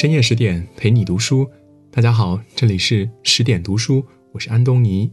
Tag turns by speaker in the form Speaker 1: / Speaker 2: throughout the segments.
Speaker 1: 深夜十点陪你读书，大家好，这里是十点读书，我是安东尼。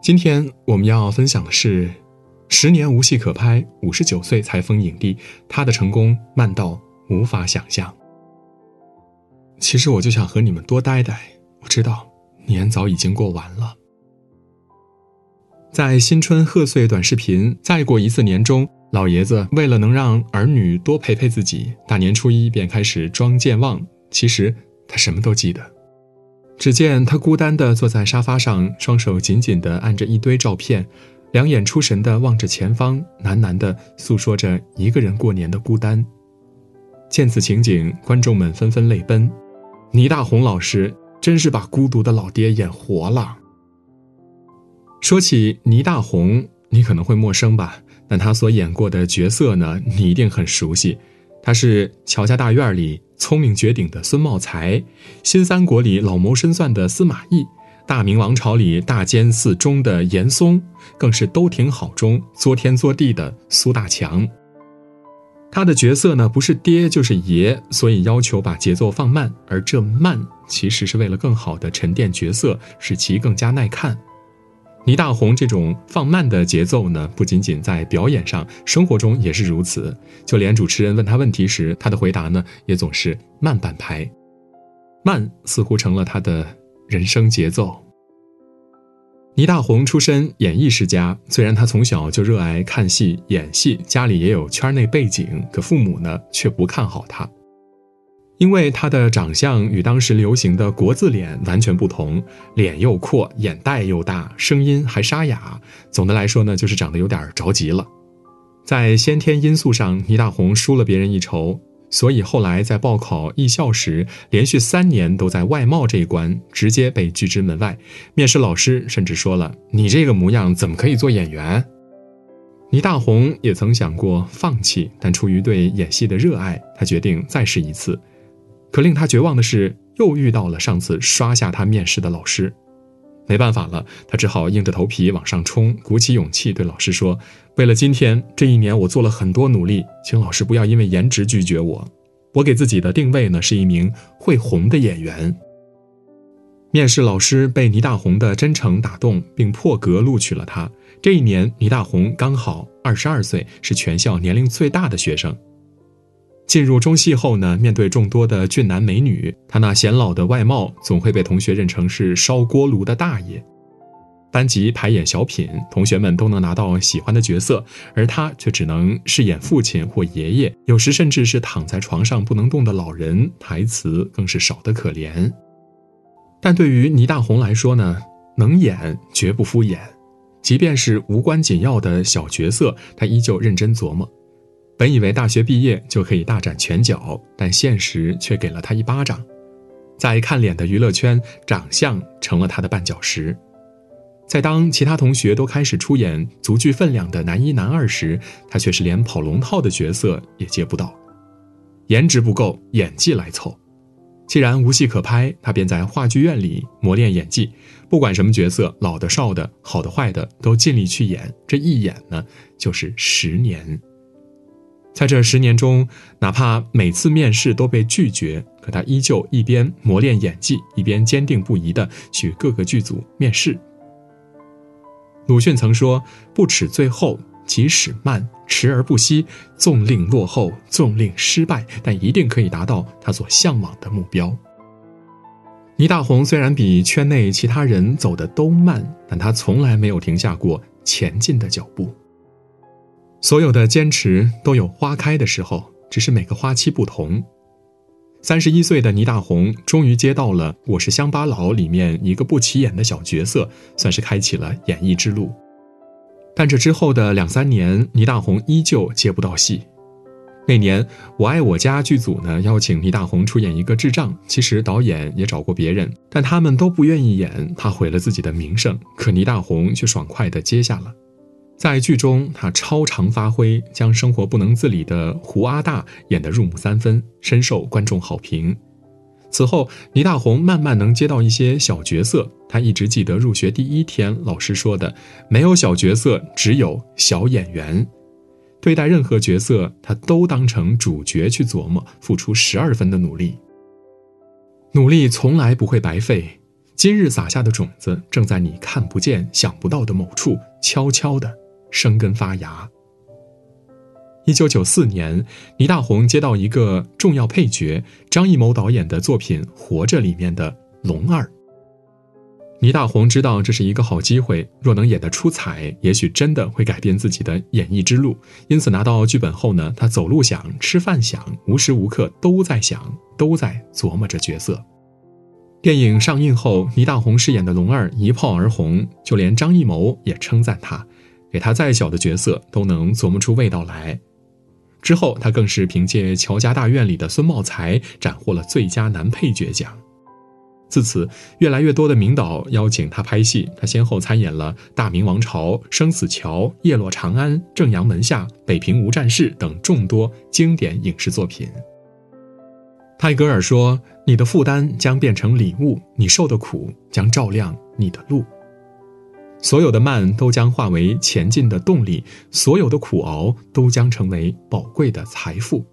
Speaker 1: 今天我们要分享的是，十年无戏可拍，五十九岁才封影帝，他的成功慢到无法想象。其实我就想和你们多待待，我知道年早已经过完了。在新春贺岁短视频，再过一次年中，老爷子为了能让儿女多陪陪自己，大年初一便开始装健忘。其实他什么都记得。只见他孤单地坐在沙发上，双手紧紧地按着一堆照片，两眼出神地望着前方，喃喃地诉说着一个人过年的孤单。见此情景，观众们纷纷泪奔。倪大红老师真是把孤独的老爹演活了。说起倪大红，你可能会陌生吧？但他所演过的角色呢，你一定很熟悉。他是乔家大院里聪明绝顶的孙茂才，新三国里老谋深算的司马懿，大明王朝里大奸四忠的严嵩，更是都挺好中作天作地的苏大强。他的角色呢，不是爹就是爷，所以要求把节奏放慢，而这慢其实是为了更好的沉淀角色，使其更加耐看。倪大红这种放慢的节奏呢，不仅仅在表演上，生活中也是如此。就连主持人问他问题时，他的回答呢，也总是慢半拍，慢似乎成了他的人生节奏。倪大红出身演艺世家，虽然他从小就热爱看戏、演戏，家里也有圈内背景，可父母呢却不看好他。因为他的长相与当时流行的国字脸完全不同，脸又阔，眼袋又大，声音还沙哑。总的来说呢，就是长得有点着急了。在先天因素上，倪大红输了别人一筹，所以后来在报考艺校时，连续三年都在外貌这一关直接被拒之门外。面试老师甚至说了：“你这个模样怎么可以做演员？”倪大红也曾想过放弃，但出于对演戏的热爱，他决定再试一次。可令他绝望的是，又遇到了上次刷下他面试的老师。没办法了，他只好硬着头皮往上冲，鼓起勇气对老师说：“为了今天这一年，我做了很多努力，请老师不要因为颜值拒绝我。我给自己的定位呢，是一名会红的演员。”面试老师被倪大红的真诚打动，并破格录取了他。这一年，倪大红刚好二十二岁，是全校年龄最大的学生。进入中戏后呢，面对众多的俊男美女，他那显老的外貌总会被同学认成是烧锅炉的大爷。班级排演小品，同学们都能拿到喜欢的角色，而他却只能饰演父亲或爷爷，有时甚至是躺在床上不能动的老人，台词更是少得可怜。但对于倪大红来说呢，能演绝不敷衍，即便是无关紧要的小角色，他依旧认真琢磨。本以为大学毕业就可以大展拳脚，但现实却给了他一巴掌。在看脸的娱乐圈，长相成了他的绊脚石。在当其他同学都开始出演足具分量的男一、男二时，他却是连跑龙套的角色也接不到。颜值不够，演技来凑。既然无戏可拍，他便在话剧院里磨练演技。不管什么角色，老的、少的、好的、坏的，都尽力去演。这一演呢，就是十年。在这十年中，哪怕每次面试都被拒绝，可他依旧一边磨练演技，一边坚定不移地去各个剧组面试。鲁迅曾说：“不耻最后，即使慢，迟而不息，纵令落后，纵令失败，但一定可以达到他所向往的目标。”倪大红虽然比圈内其他人走的都慢，但他从来没有停下过前进的脚步。所有的坚持都有花开的时候，只是每个花期不同。三十一岁的倪大红终于接到了《我是乡巴佬》里面一个不起眼的小角色，算是开启了演艺之路。但这之后的两三年，倪大红依旧接不到戏。那年，《我爱我家》剧组呢邀请倪大红出演一个智障，其实导演也找过别人，但他们都不愿意演，怕毁了自己的名声。可倪大红却爽快地接下了。在剧中，他超常发挥，将生活不能自理的胡阿大演得入木三分，深受观众好评。此后，倪大红慢慢能接到一些小角色。他一直记得入学第一天老师说的：“没有小角色，只有小演员。”对待任何角色，他都当成主角去琢磨，付出十二分的努力。努力从来不会白费，今日撒下的种子，正在你看不见、想不到的某处悄悄地生根发芽。一九九四年，倪大红接到一个重要配角张艺谋导演的作品《活着》里面的龙二。倪大红知道这是一个好机会，若能演得出彩，也许真的会改变自己的演艺之路。因此，拿到剧本后呢，他走路想，吃饭想，无时无刻都在想，都在琢磨着角色。电影上映后，倪大红饰演的龙二一炮而红，就连张艺谋也称赞他，给他再小的角色都能琢磨出味道来。之后，他更是凭借《乔家大院》里的孙茂才斩获了最佳男配角奖。自此，越来越多的名导邀请他拍戏，他先后参演了《大明王朝》《生死桥》《叶落长安》《正阳门下》《北平无战事》等众多经典影视作品。泰戈尔说：“你的负担将变成礼物，你受的苦将照亮你的路。”所有的慢都将化为前进的动力，所有的苦熬都将成为宝贵的财富。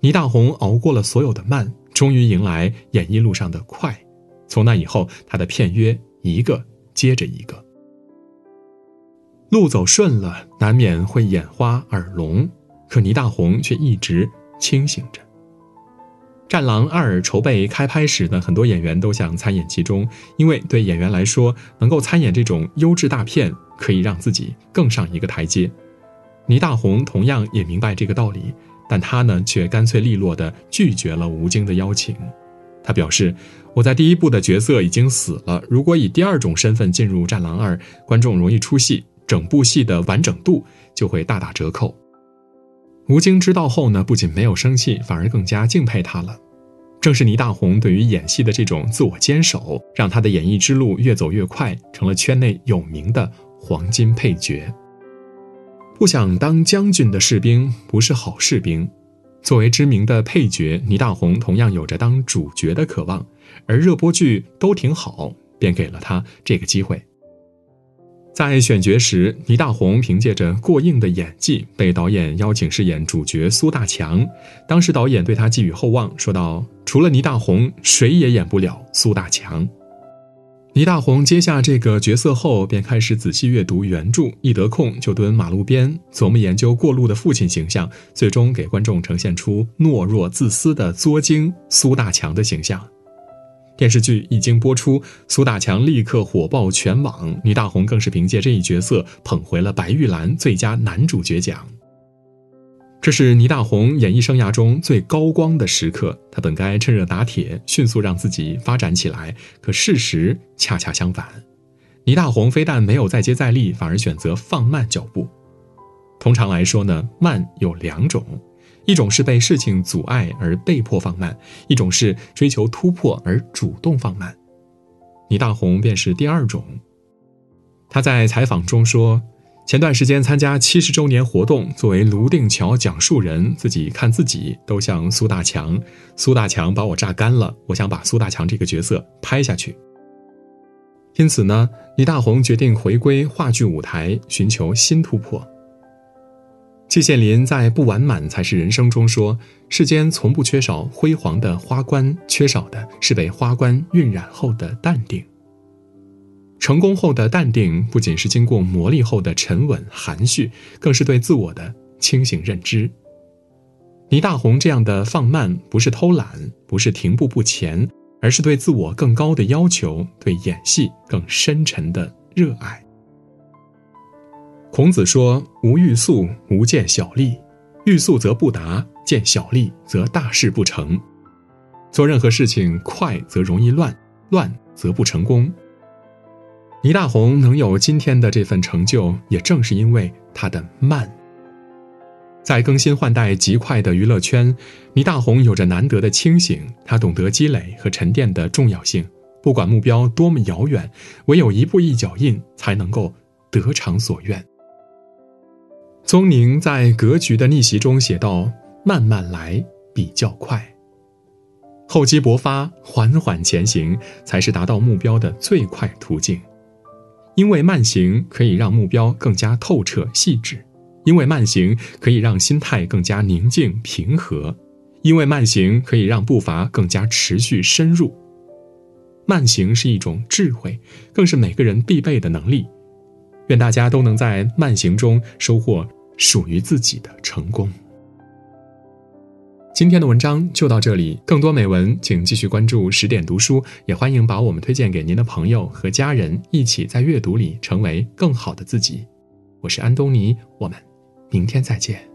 Speaker 1: 倪大红熬过了所有的慢，终于迎来演艺路上的快。从那以后，他的片约一个接着一个。路走顺了，难免会眼花耳聋，可倪大红却一直清醒着。《战狼二》筹备开拍时呢，很多演员都想参演其中，因为对演员来说，能够参演这种优质大片，可以让自己更上一个台阶。倪大红同样也明白这个道理，但他呢，却干脆利落地拒绝了吴京的邀请。他表示：“我在第一部的角色已经死了，如果以第二种身份进入《战狼二》，观众容易出戏，整部戏的完整度就会大打折扣。”吴京知道后呢，不仅没有生气，反而更加敬佩他了。正是倪大红对于演戏的这种自我坚守，让他的演艺之路越走越快，成了圈内有名的黄金配角。不想当将军的士兵不是好士兵。作为知名的配角，倪大红同样有着当主角的渴望，而热播剧都挺好，便给了他这个机会。在选角时，倪大红凭借着过硬的演技被导演邀请饰演主角苏大强。当时导演对他寄予厚望，说道：“除了倪大红，谁也演不了苏大强。”倪大红接下这个角色后，便开始仔细阅读原著，一得空就蹲马路边琢磨研究过路的父亲形象，最终给观众呈现出懦弱自私的作精苏大强的形象。电视剧一经播出，苏大强立刻火爆全网，倪大红更是凭借这一角色捧回了白玉兰最佳男主角奖。这是倪大红演艺生涯中最高光的时刻，他本该趁热打铁，迅速让自己发展起来，可事实恰恰相反，倪大红非但没有再接再厉，反而选择放慢脚步。通常来说呢，慢有两种。一种是被事情阻碍而被迫放慢，一种是追求突破而主动放慢。倪大红便是第二种。他在采访中说：“前段时间参加七十周年活动，作为泸定桥讲述人，自己看自己都像苏大强。苏大强把我榨干了，我想把苏大强这个角色拍下去。因此呢，倪大红决定回归话剧舞台，寻求新突破。”季羡林在《不完满才是人生》中说：“世间从不缺少辉煌的花冠，缺少的是被花冠晕染后的淡定。成功后的淡定，不仅是经过磨砺后的沉稳含蓄，更是对自我的清醒认知。倪大红这样的放慢，不是偷懒，不是停步不前，而是对自我更高的要求，对演戏更深沉的热爱。”孔子说：“无欲速，无见小利；欲速则不达，见小利则大事不成。做任何事情快则容易乱，乱则不成功。”倪大红能有今天的这份成就，也正是因为他的慢。在更新换代极快的娱乐圈，倪大红有着难得的清醒，他懂得积累和沉淀的重要性。不管目标多么遥远，唯有一步一脚印，才能够得偿所愿。宗宁在《格局的逆袭》中写道：“慢慢来比较快，厚积薄发，缓缓前行，才是达到目标的最快途径。因为慢行可以让目标更加透彻细致，因为慢行可以让心态更加宁静平和，因为慢行可以让步伐更加持续深入。慢行是一种智慧，更是每个人必备的能力。愿大家都能在慢行中收获属于自己的成功。今天的文章就到这里，更多美文请继续关注十点读书，也欢迎把我们推荐给您的朋友和家人，一起在阅读里成为更好的自己。我是安东尼，我们明天再见。